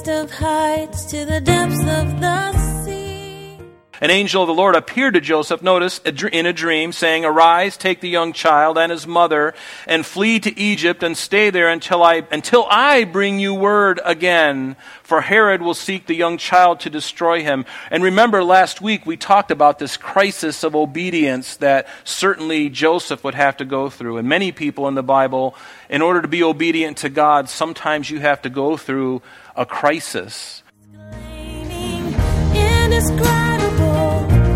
highest of heights to the depths of the sea. an angel of the Lord appeared to Joseph, notice, in a dream, saying, Arise, take the young child and his mother, and flee to Egypt, and stay there until I, until I bring you word again. For Herod will seek the young child to destroy him. And remember, last week we talked about this crisis of obedience that certainly Joseph would have to go through. And many people in the Bible, in order to be obedient to God, sometimes you have to go through a crisis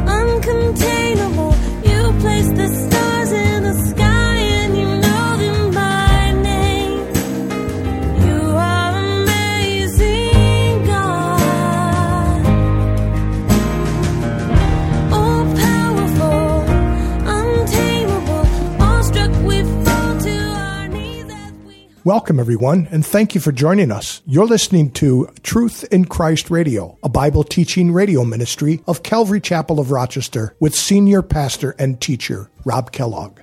uncontainable. Welcome, everyone, and thank you for joining us. You're listening to Truth in Christ Radio, a Bible teaching radio ministry of Calvary Chapel of Rochester with senior pastor and teacher Rob Kellogg.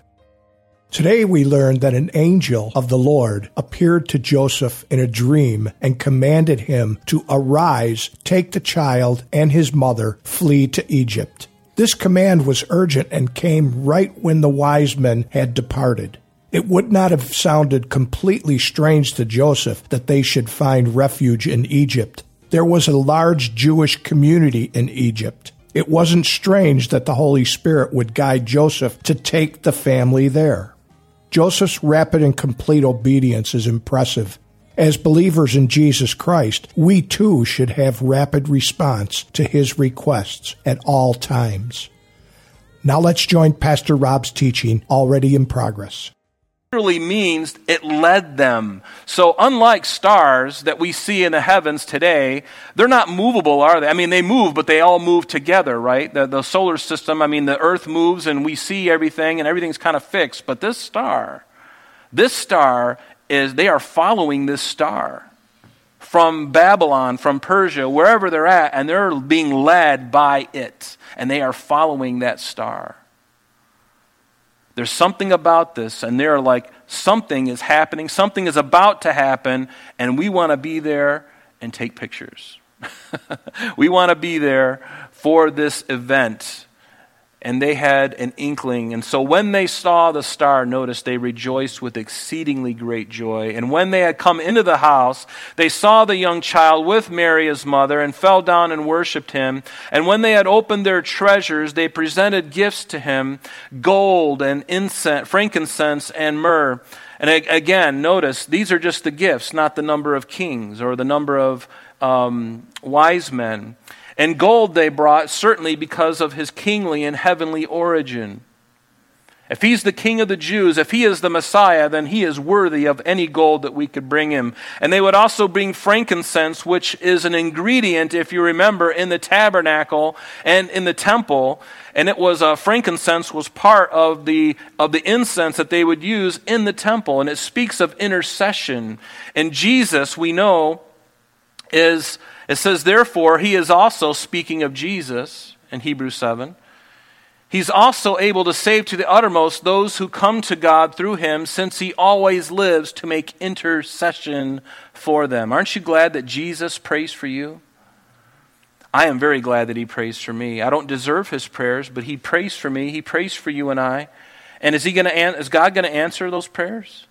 Today we learned that an angel of the Lord appeared to Joseph in a dream and commanded him to arise, take the child and his mother, flee to Egypt. This command was urgent and came right when the wise men had departed. It would not have sounded completely strange to Joseph that they should find refuge in Egypt. There was a large Jewish community in Egypt. It wasn't strange that the Holy Spirit would guide Joseph to take the family there. Joseph's rapid and complete obedience is impressive. As believers in Jesus Christ, we too should have rapid response to his requests at all times. Now let's join Pastor Rob's teaching already in progress literally means it led them. So, unlike stars that we see in the heavens today, they're not movable, are they? I mean, they move, but they all move together, right? The, the solar system, I mean, the earth moves and we see everything and everything's kind of fixed. But this star, this star is, they are following this star from Babylon, from Persia, wherever they're at, and they're being led by it. And they are following that star. There's something about this, and they're like, something is happening, something is about to happen, and we want to be there and take pictures. we want to be there for this event and they had an inkling. And so when they saw the star, notice they rejoiced with exceedingly great joy. And when they had come into the house, they saw the young child with Mary his mother and fell down and worshipped him. And when they had opened their treasures, they presented gifts to him gold and incense, frankincense and myrrh. And again, notice these are just the gifts, not the number of kings or the number of um, wise men. And gold they brought, certainly because of his kingly and heavenly origin. If he's the king of the Jews, if he is the Messiah, then he is worthy of any gold that we could bring him. And they would also bring frankincense, which is an ingredient, if you remember, in the tabernacle and in the temple. And it was uh, frankincense was part of the of the incense that they would use in the temple, and it speaks of intercession. And Jesus, we know, is it says, therefore, he is also, speaking of Jesus in Hebrews 7, he's also able to save to the uttermost those who come to God through him, since he always lives to make intercession for them. Aren't you glad that Jesus prays for you? I am very glad that he prays for me. I don't deserve his prayers, but he prays for me. He prays for you and I. And is he going to is God going to answer those prayers?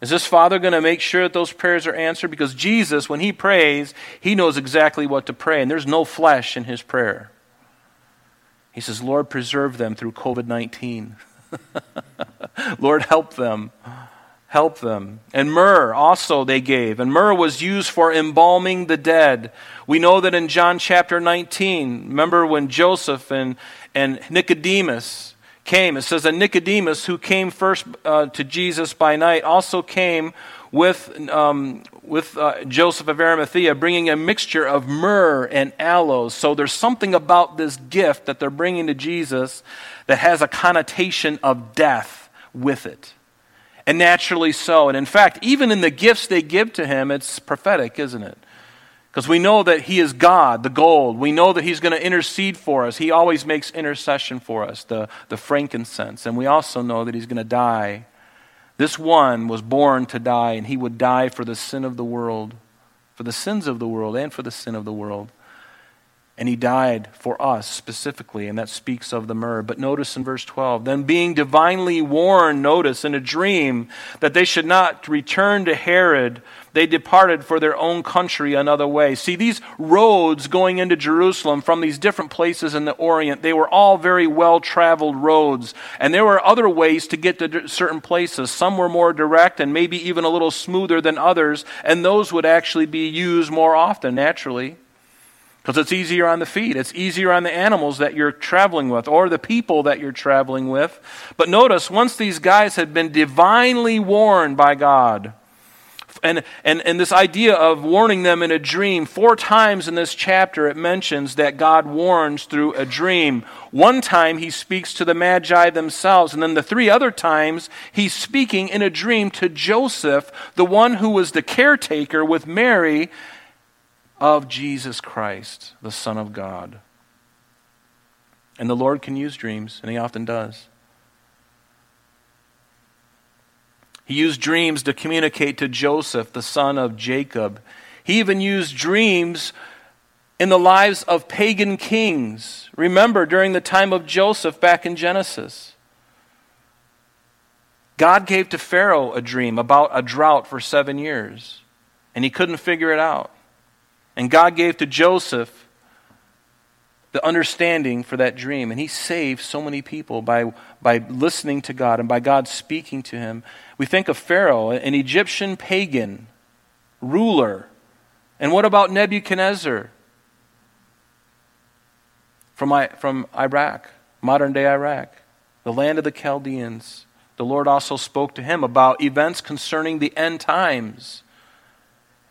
Is this father going to make sure that those prayers are answered? Because Jesus, when he prays, he knows exactly what to pray, and there's no flesh in his prayer. He says, Lord, preserve them through COVID 19. Lord, help them. Help them. And myrrh also they gave. And myrrh was used for embalming the dead. We know that in John chapter 19, remember when Joseph and, and Nicodemus, came. It says that Nicodemus, who came first uh, to Jesus by night, also came with, um, with uh, Joseph of Arimathea, bringing a mixture of myrrh and aloes. So there's something about this gift that they're bringing to Jesus that has a connotation of death with it. And naturally so. And in fact, even in the gifts they give to him, it's prophetic, isn't it? Because we know that He is God, the gold. We know that He's going to intercede for us. He always makes intercession for us, the, the frankincense. And we also know that He's going to die. This one was born to die, and He would die for the sin of the world, for the sins of the world and for the sin of the world. And he died for us specifically, and that speaks of the myrrh. But notice in verse 12, then being divinely warned, notice in a dream, that they should not return to Herod, they departed for their own country another way. See, these roads going into Jerusalem from these different places in the Orient, they were all very well traveled roads. And there were other ways to get to certain places. Some were more direct and maybe even a little smoother than others, and those would actually be used more often, naturally. Because it's easier on the feet. It's easier on the animals that you're traveling with or the people that you're traveling with. But notice, once these guys had been divinely warned by God, and, and, and this idea of warning them in a dream, four times in this chapter it mentions that God warns through a dream. One time he speaks to the Magi themselves, and then the three other times he's speaking in a dream to Joseph, the one who was the caretaker with Mary of Jesus Christ, the Son of God. And the Lord can use dreams, and He often does. He used dreams to communicate to Joseph, the son of Jacob. He even used dreams in the lives of pagan kings. Remember, during the time of Joseph back in Genesis, God gave to Pharaoh a dream about a drought for seven years, and he couldn't figure it out. And God gave to Joseph the understanding for that dream. And he saved so many people by, by listening to God and by God speaking to him. We think of Pharaoh, an Egyptian pagan ruler. And what about Nebuchadnezzar from, from Iraq, modern day Iraq, the land of the Chaldeans? The Lord also spoke to him about events concerning the end times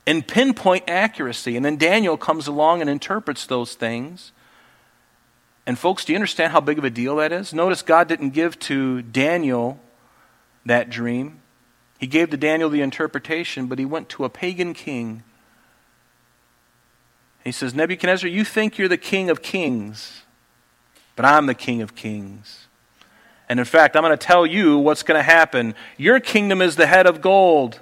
in pinpoint accuracy. And then Daniel comes along and interprets those things. And, folks, do you understand how big of a deal that is? Notice God didn't give to Daniel that dream. He gave to Daniel the interpretation, but he went to a pagan king. He says, Nebuchadnezzar, you think you're the king of kings, but I'm the king of kings. And in fact, I'm going to tell you what's going to happen. Your kingdom is the head of gold.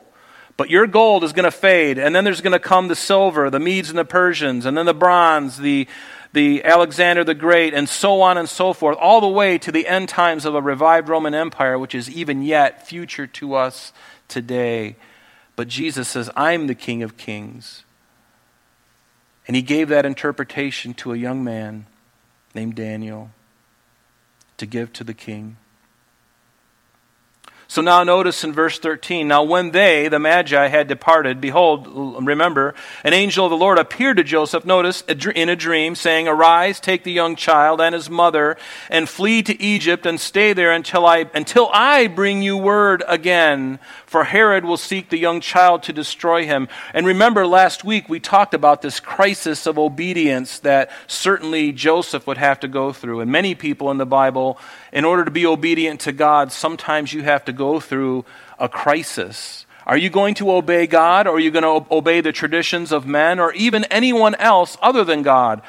But your gold is going to fade, and then there's going to come the silver, the Medes and the Persians, and then the bronze, the, the Alexander the Great, and so on and so forth, all the way to the end times of a revived Roman Empire, which is even yet future to us today. But Jesus says, I'm the King of Kings. And he gave that interpretation to a young man named Daniel to give to the king. So now notice in verse 13. Now, when they, the Magi, had departed, behold, remember, an angel of the Lord appeared to Joseph, notice, in a dream, saying, Arise, take the young child and his mother, and flee to Egypt, and stay there until I, until I bring you word again. For Herod will seek the young child to destroy him. And remember, last week we talked about this crisis of obedience that certainly Joseph would have to go through. And many people in the Bible, in order to be obedient to God, sometimes you have to go through a crisis. Are you going to obey God, or are you going to obey the traditions of men, or even anyone else other than God?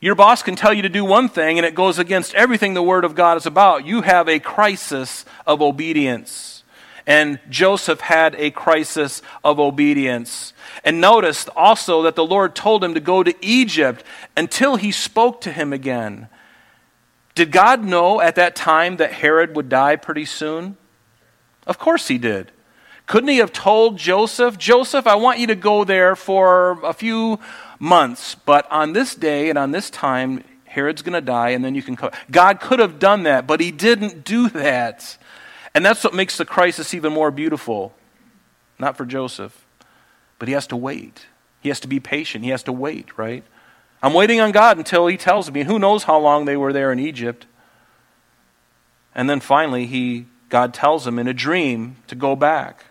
Your boss can tell you to do one thing, and it goes against everything the Word of God is about. You have a crisis of obedience. And Joseph had a crisis of obedience. And notice also that the Lord told him to go to Egypt until he spoke to him again. Did God know at that time that Herod would die pretty soon? Of course he did. Couldn't he have told Joseph, Joseph, I want you to go there for a few months, but on this day and on this time, Herod's going to die, and then you can come. God could have done that, but he didn't do that. And that's what makes the crisis even more beautiful. Not for Joseph, but he has to wait. He has to be patient. He has to wait, right? I'm waiting on God until he tells me. Who knows how long they were there in Egypt? And then finally, he, God tells him in a dream to go back.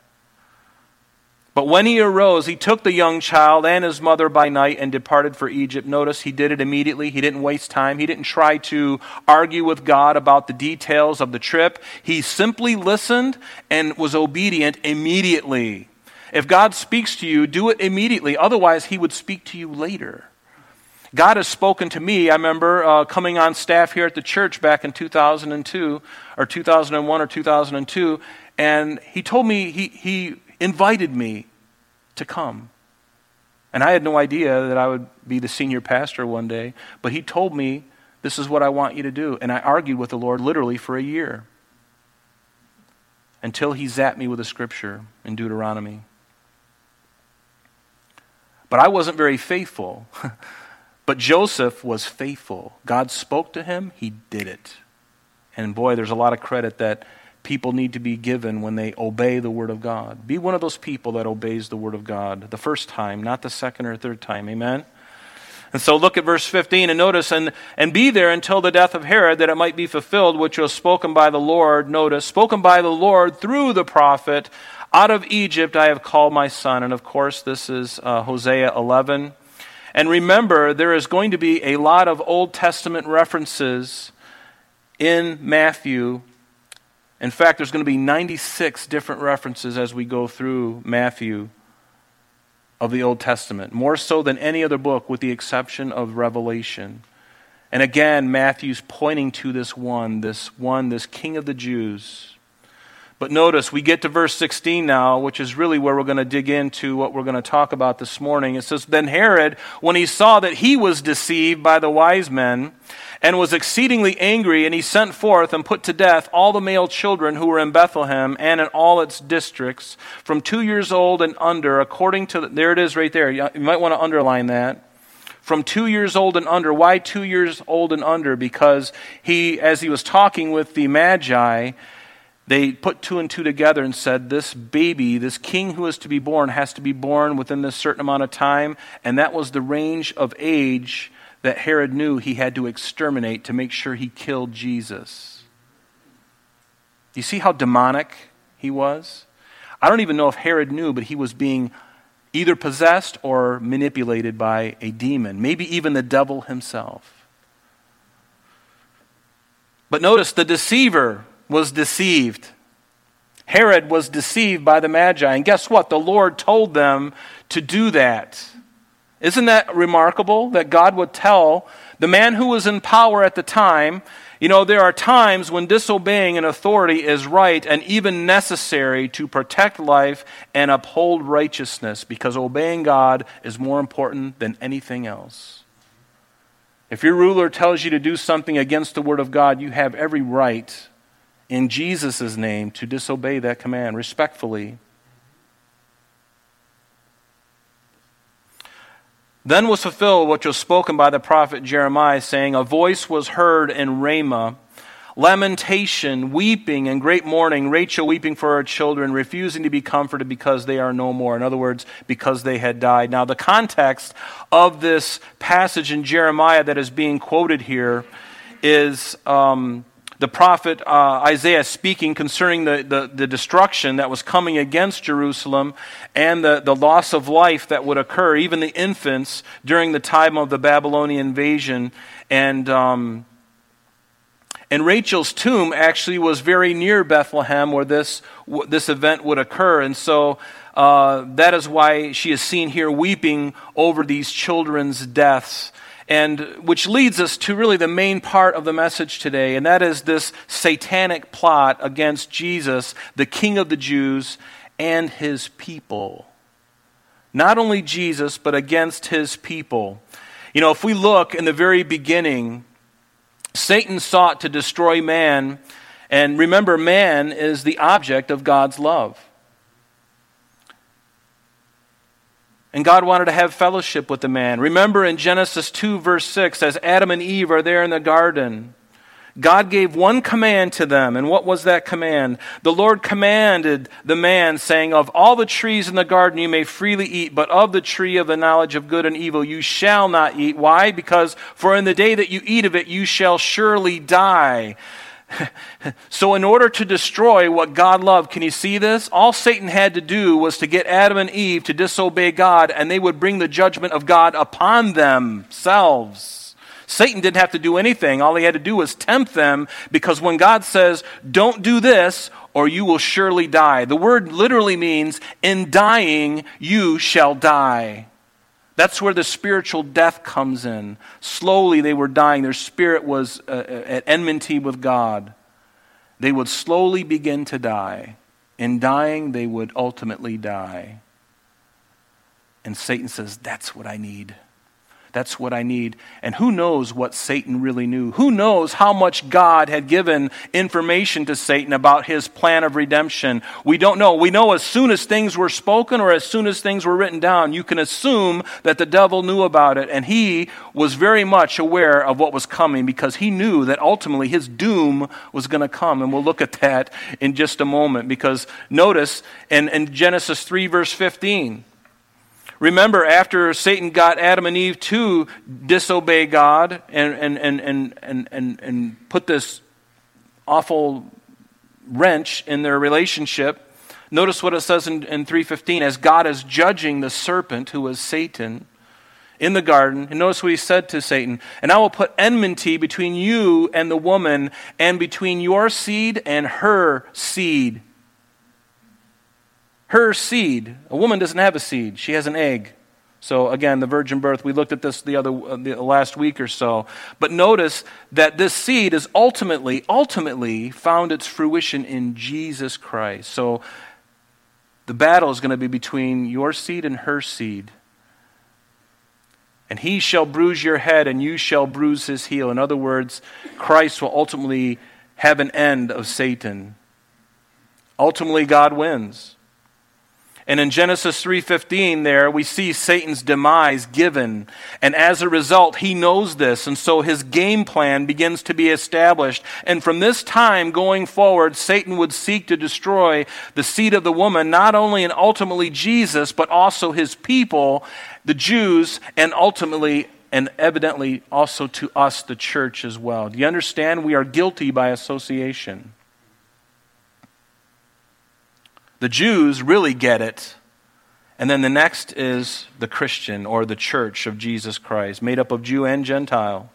But when he arose, he took the young child and his mother by night and departed for Egypt. Notice he did it immediately. He didn't waste time. He didn't try to argue with God about the details of the trip. He simply listened and was obedient immediately. If God speaks to you, do it immediately. Otherwise, he would speak to you later. God has spoken to me. I remember uh, coming on staff here at the church back in 2002 or 2001 or 2002, and he told me he, he invited me to come. And I had no idea that I would be the senior pastor one day, but he told me, This is what I want you to do. And I argued with the Lord literally for a year until he zapped me with a scripture in Deuteronomy. But I wasn't very faithful. but Joseph was faithful. God spoke to him, he did it. And boy, there's a lot of credit that people need to be given when they obey the Word of God. Be one of those people that obeys the Word of God the first time, not the second or third time. Amen? And so look at verse 15 and notice, and, and be there until the death of Herod, that it might be fulfilled, which was spoken by the Lord. Notice, spoken by the Lord through the prophet. Out of Egypt I have called my son. And of course, this is uh, Hosea 11. And remember, there is going to be a lot of Old Testament references in Matthew. In fact, there's going to be 96 different references as we go through Matthew of the Old Testament, more so than any other book, with the exception of Revelation. And again, Matthew's pointing to this one, this one, this King of the Jews. But notice, we get to verse 16 now, which is really where we're going to dig into what we're going to talk about this morning. It says, Then Herod, when he saw that he was deceived by the wise men, and was exceedingly angry, and he sent forth and put to death all the male children who were in Bethlehem and in all its districts, from two years old and under, according to, the, there it is right there. You might want to underline that. From two years old and under. Why two years old and under? Because he, as he was talking with the Magi, they put two and two together and said, This baby, this king who is to be born, has to be born within this certain amount of time. And that was the range of age that Herod knew he had to exterminate to make sure he killed Jesus. You see how demonic he was? I don't even know if Herod knew, but he was being either possessed or manipulated by a demon, maybe even the devil himself. But notice the deceiver was deceived. Herod was deceived by the Magi. And guess what? The Lord told them to do that. Isn't that remarkable that God would tell the man who was in power at the time? You know, there are times when disobeying an authority is right and even necessary to protect life and uphold righteousness because obeying God is more important than anything else. If your ruler tells you to do something against the Word of God, you have every right in Jesus' name to disobey that command respectfully. Then was fulfilled what was spoken by the prophet Jeremiah, saying, A voice was heard in Ramah, lamentation, weeping, and great mourning, Rachel weeping for her children, refusing to be comforted because they are no more. In other words, because they had died. Now, the context of this passage in Jeremiah that is being quoted here is. Um, the prophet uh, Isaiah speaking concerning the, the, the, destruction that was coming against Jerusalem and the, the loss of life that would occur, even the infants, during the time of the Babylonian invasion. And, um, and Rachel's tomb actually was very near Bethlehem where this, this event would occur. And so uh, that is why she is seen here weeping over these children's deaths. And which leads us to really the main part of the message today, and that is this satanic plot against Jesus, the King of the Jews, and his people. Not only Jesus, but against his people. You know, if we look in the very beginning, Satan sought to destroy man, and remember, man is the object of God's love. And God wanted to have fellowship with the man. Remember in Genesis 2, verse 6, as Adam and Eve are there in the garden, God gave one command to them. And what was that command? The Lord commanded the man, saying, Of all the trees in the garden you may freely eat, but of the tree of the knowledge of good and evil you shall not eat. Why? Because for in the day that you eat of it you shall surely die. so, in order to destroy what God loved, can you see this? All Satan had to do was to get Adam and Eve to disobey God, and they would bring the judgment of God upon themselves. Satan didn't have to do anything. All he had to do was tempt them because when God says, Don't do this, or you will surely die, the word literally means, In dying, you shall die. That's where the spiritual death comes in. Slowly they were dying. Their spirit was uh, uh, at enmity with God. They would slowly begin to die. In dying, they would ultimately die. And Satan says, That's what I need. That's what I need. And who knows what Satan really knew? Who knows how much God had given information to Satan about his plan of redemption? We don't know. We know as soon as things were spoken or as soon as things were written down, you can assume that the devil knew about it. And he was very much aware of what was coming because he knew that ultimately his doom was going to come. And we'll look at that in just a moment because notice in, in Genesis 3, verse 15. Remember, after Satan got Adam and Eve to disobey God and, and, and, and, and, and, and put this awful wrench in their relationship, notice what it says in, in 3.15. As God is judging the serpent, who was Satan, in the garden, and notice what he said to Satan, and I will put enmity between you and the woman, and between your seed and her seed her seed. A woman doesn't have a seed, she has an egg. So again, the virgin birth, we looked at this the other uh, the last week or so. But notice that this seed is ultimately ultimately found its fruition in Jesus Christ. So the battle is going to be between your seed and her seed. And he shall bruise your head and you shall bruise his heel. In other words, Christ will ultimately have an end of Satan. Ultimately God wins. And in Genesis 3:15 there we see Satan's demise given. And as a result, he knows this, and so his game plan begins to be established. And from this time going forward, Satan would seek to destroy the seed of the woman, not only and ultimately Jesus, but also his people, the Jews, and ultimately and evidently also to us, the church, as well. Do you understand? We are guilty by association. The Jews really get it. And then the next is the Christian or the church of Jesus Christ, made up of Jew and Gentile.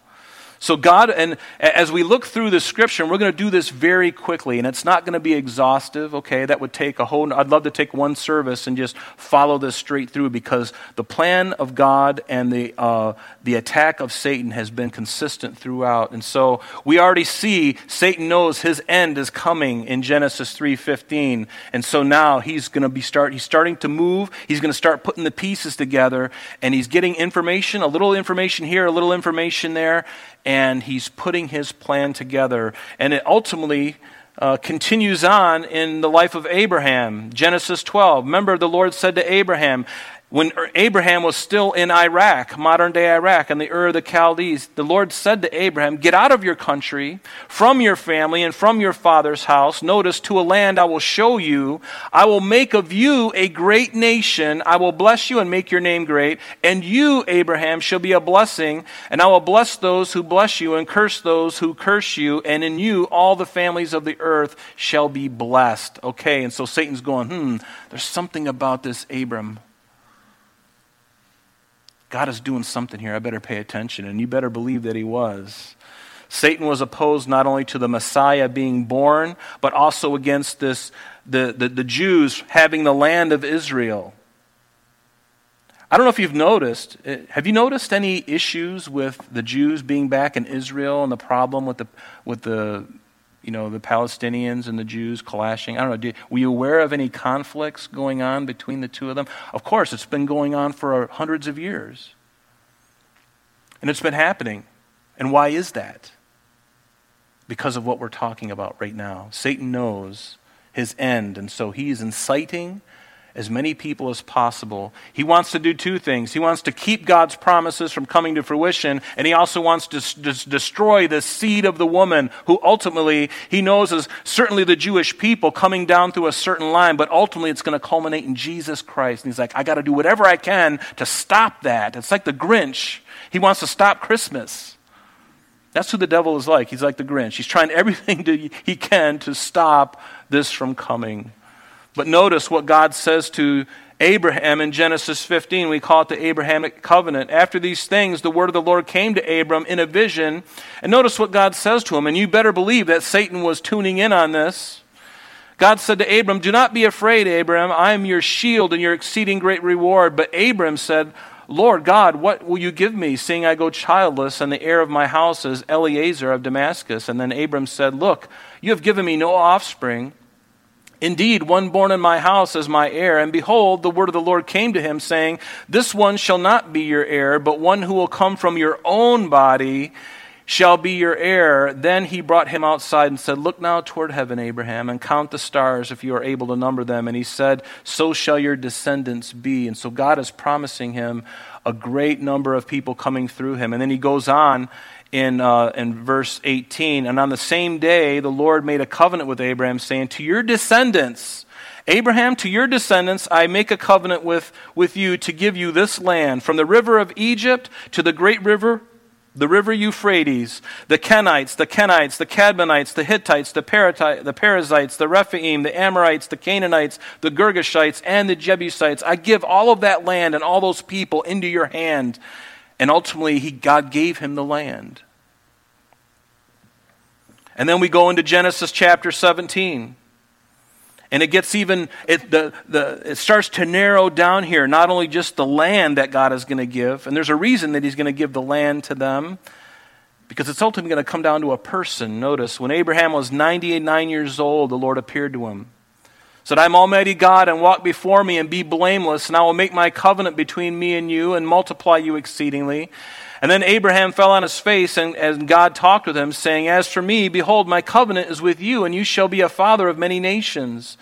So, God, and as we look through the scripture, we're going to do this very quickly, and it's not going to be exhaustive, okay? That would take a whole, I'd love to take one service and just follow this straight through because the plan of God and the, uh, the attack of Satan has been consistent throughout. And so we already see Satan knows his end is coming in Genesis 3.15. And so now he's going to be start, he's starting to move. He's going to start putting the pieces together, and he's getting information, a little information here, a little information there and he's putting his plan together. And it ultimately uh, continues on in the life of Abraham. Genesis 12. Remember, the Lord said to Abraham, when Abraham was still in Iraq, modern day Iraq, and the Ur of the Chaldees, the Lord said to Abraham, Get out of your country, from your family, and from your father's house. Notice, to a land I will show you. I will make of you a great nation. I will bless you and make your name great. And you, Abraham, shall be a blessing. And I will bless those who bless you and curse those who curse you. And in you, all the families of the earth shall be blessed. Okay, and so Satan's going, Hmm, there's something about this Abram. God is doing something here. I better pay attention. And you better believe that he was. Satan was opposed not only to the Messiah being born, but also against this, the, the, the Jews having the land of Israel. I don't know if you've noticed. uh, Have you noticed any issues with the Jews being back in Israel and the problem with the, with the you know, the Palestinians and the Jews clashing? I don't know. Did, were you aware of any conflicts going on between the two of them? Of course, it's been going on for hundreds of years. And it's been happening. And why is that? Because of what we're talking about right now. Satan knows his end, and so he's inciting as many people as possible. He wants to do two things. He wants to keep God's promises from coming to fruition, and he also wants to destroy the seed of the woman, who ultimately he knows is certainly the Jewish people coming down through a certain line, but ultimately it's going to culminate in Jesus Christ. And he's like, I got to do whatever I can to stop that. It's like the Grinch. He wants to stop Christmas. That's who the devil is like. He's like the Grinch. He's trying everything to, he can to stop this from coming. But notice what God says to Abraham in Genesis 15. We call it the Abrahamic covenant. After these things, the word of the Lord came to Abram in a vision. And notice what God says to him. And you better believe that Satan was tuning in on this. God said to Abram, Do not be afraid, Abram. I am your shield and your exceeding great reward. But Abram said, Lord God, what will you give me, seeing I go childless, and the heir of my house is Eliezer of Damascus? And then Abram said, Look, you have given me no offspring Indeed, one born in my house is my heir. And behold, the word of the Lord came to him, saying, This one shall not be your heir, but one who will come from your own body shall be your heir. Then he brought him outside and said, Look now toward heaven, Abraham, and count the stars if you are able to number them. And he said, So shall your descendants be. And so God is promising him a great number of people coming through him. And then he goes on in, uh, in verse 18. And on the same day, the Lord made a covenant with Abraham, saying, To your descendants, Abraham, to your descendants, I make a covenant with, with you to give you this land, from the river of Egypt to the great river, the river Euphrates, the Kenites, the Kenites, the Kadmonites, the Hittites, the, Parati- the Perizzites, the Rephaim, the Amorites, the Canaanites, the Girgashites, and the Jebusites. I give all of that land and all those people into your hand. And ultimately, he, God gave him the land. And then we go into Genesis chapter 17. And it gets even, it, the, the, it starts to narrow down here, not only just the land that God is going to give, and there's a reason that He's going to give the land to them, because it's ultimately going to come down to a person. Notice, when Abraham was 99 years old, the Lord appeared to him. Said, I'm Almighty God, and walk before me and be blameless, and I will make my covenant between me and you and multiply you exceedingly. And then Abraham fell on his face, and, and God talked with him, saying, As for me, behold, my covenant is with you, and you shall be a father of many nations.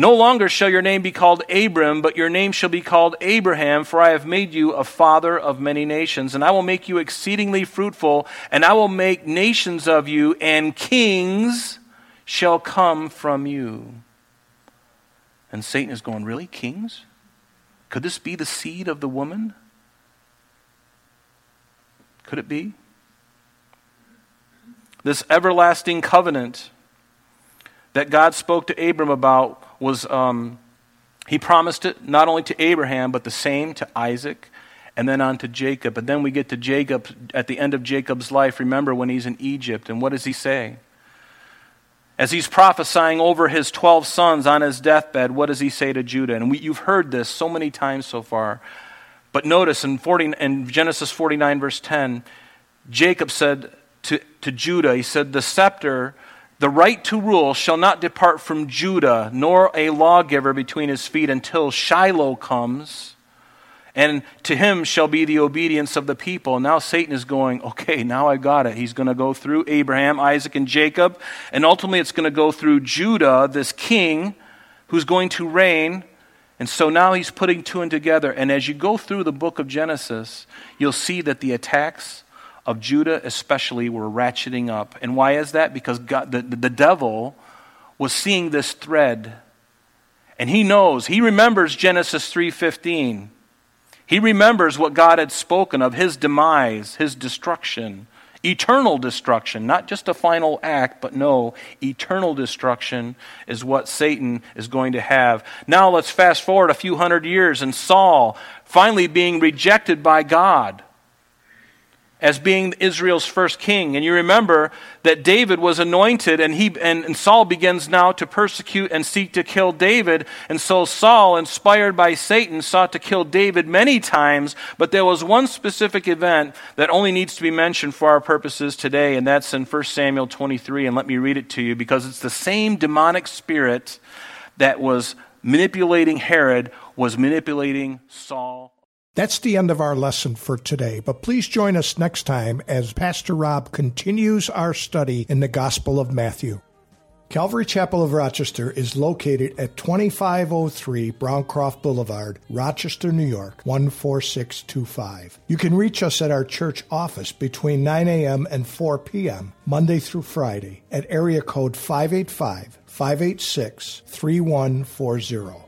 No longer shall your name be called Abram, but your name shall be called Abraham, for I have made you a father of many nations. And I will make you exceedingly fruitful, and I will make nations of you, and kings shall come from you. And Satan is going, Really? Kings? Could this be the seed of the woman? Could it be? This everlasting covenant that God spoke to Abram about was, um, he promised it not only to Abraham, but the same to Isaac and then on to Jacob. And then we get to Jacob at the end of Jacob's life. Remember when he's in Egypt, and what does he say? As he's prophesying over his 12 sons on his deathbed, what does he say to Judah? And we, you've heard this so many times so far. But notice in, 40, in Genesis 49, verse 10, Jacob said to, to Judah, he said, The scepter, the right to rule, shall not depart from Judah, nor a lawgiver between his feet until Shiloh comes, and to him shall be the obedience of the people. Now Satan is going, okay, now I got it. He's going to go through Abraham, Isaac, and Jacob, and ultimately it's going to go through Judah, this king who's going to reign and so now he's putting two and together. And as you go through the book of Genesis, you'll see that the attacks of Judah, especially, were ratcheting up. And why is that? Because God, the, the devil was seeing this thread. And he knows, he remembers Genesis 3:15. He remembers what God had spoken of his demise, his destruction. Eternal destruction, not just a final act, but no, eternal destruction is what Satan is going to have. Now let's fast forward a few hundred years and Saul finally being rejected by God as being Israel's first king. And you remember that David was anointed, and, he, and, and, Saul begins now to persecute and seek to kill David. And so Saul, inspired by Satan, sought to kill David many times, but there was one specific event that only needs to be mentioned for our purposes today, and that's in 1 Samuel 23. And let me read it to you because it's the same demonic spirit that was manipulating Herod, was manipulating Saul. That's the end of our lesson for today, but please join us next time as Pastor Rob continues our study in the Gospel of Matthew. Calvary Chapel of Rochester is located at 2503 Browncroft Boulevard, Rochester, New York, 14625. You can reach us at our church office between 9 a.m. and 4 p.m., Monday through Friday, at area code 585 586 3140.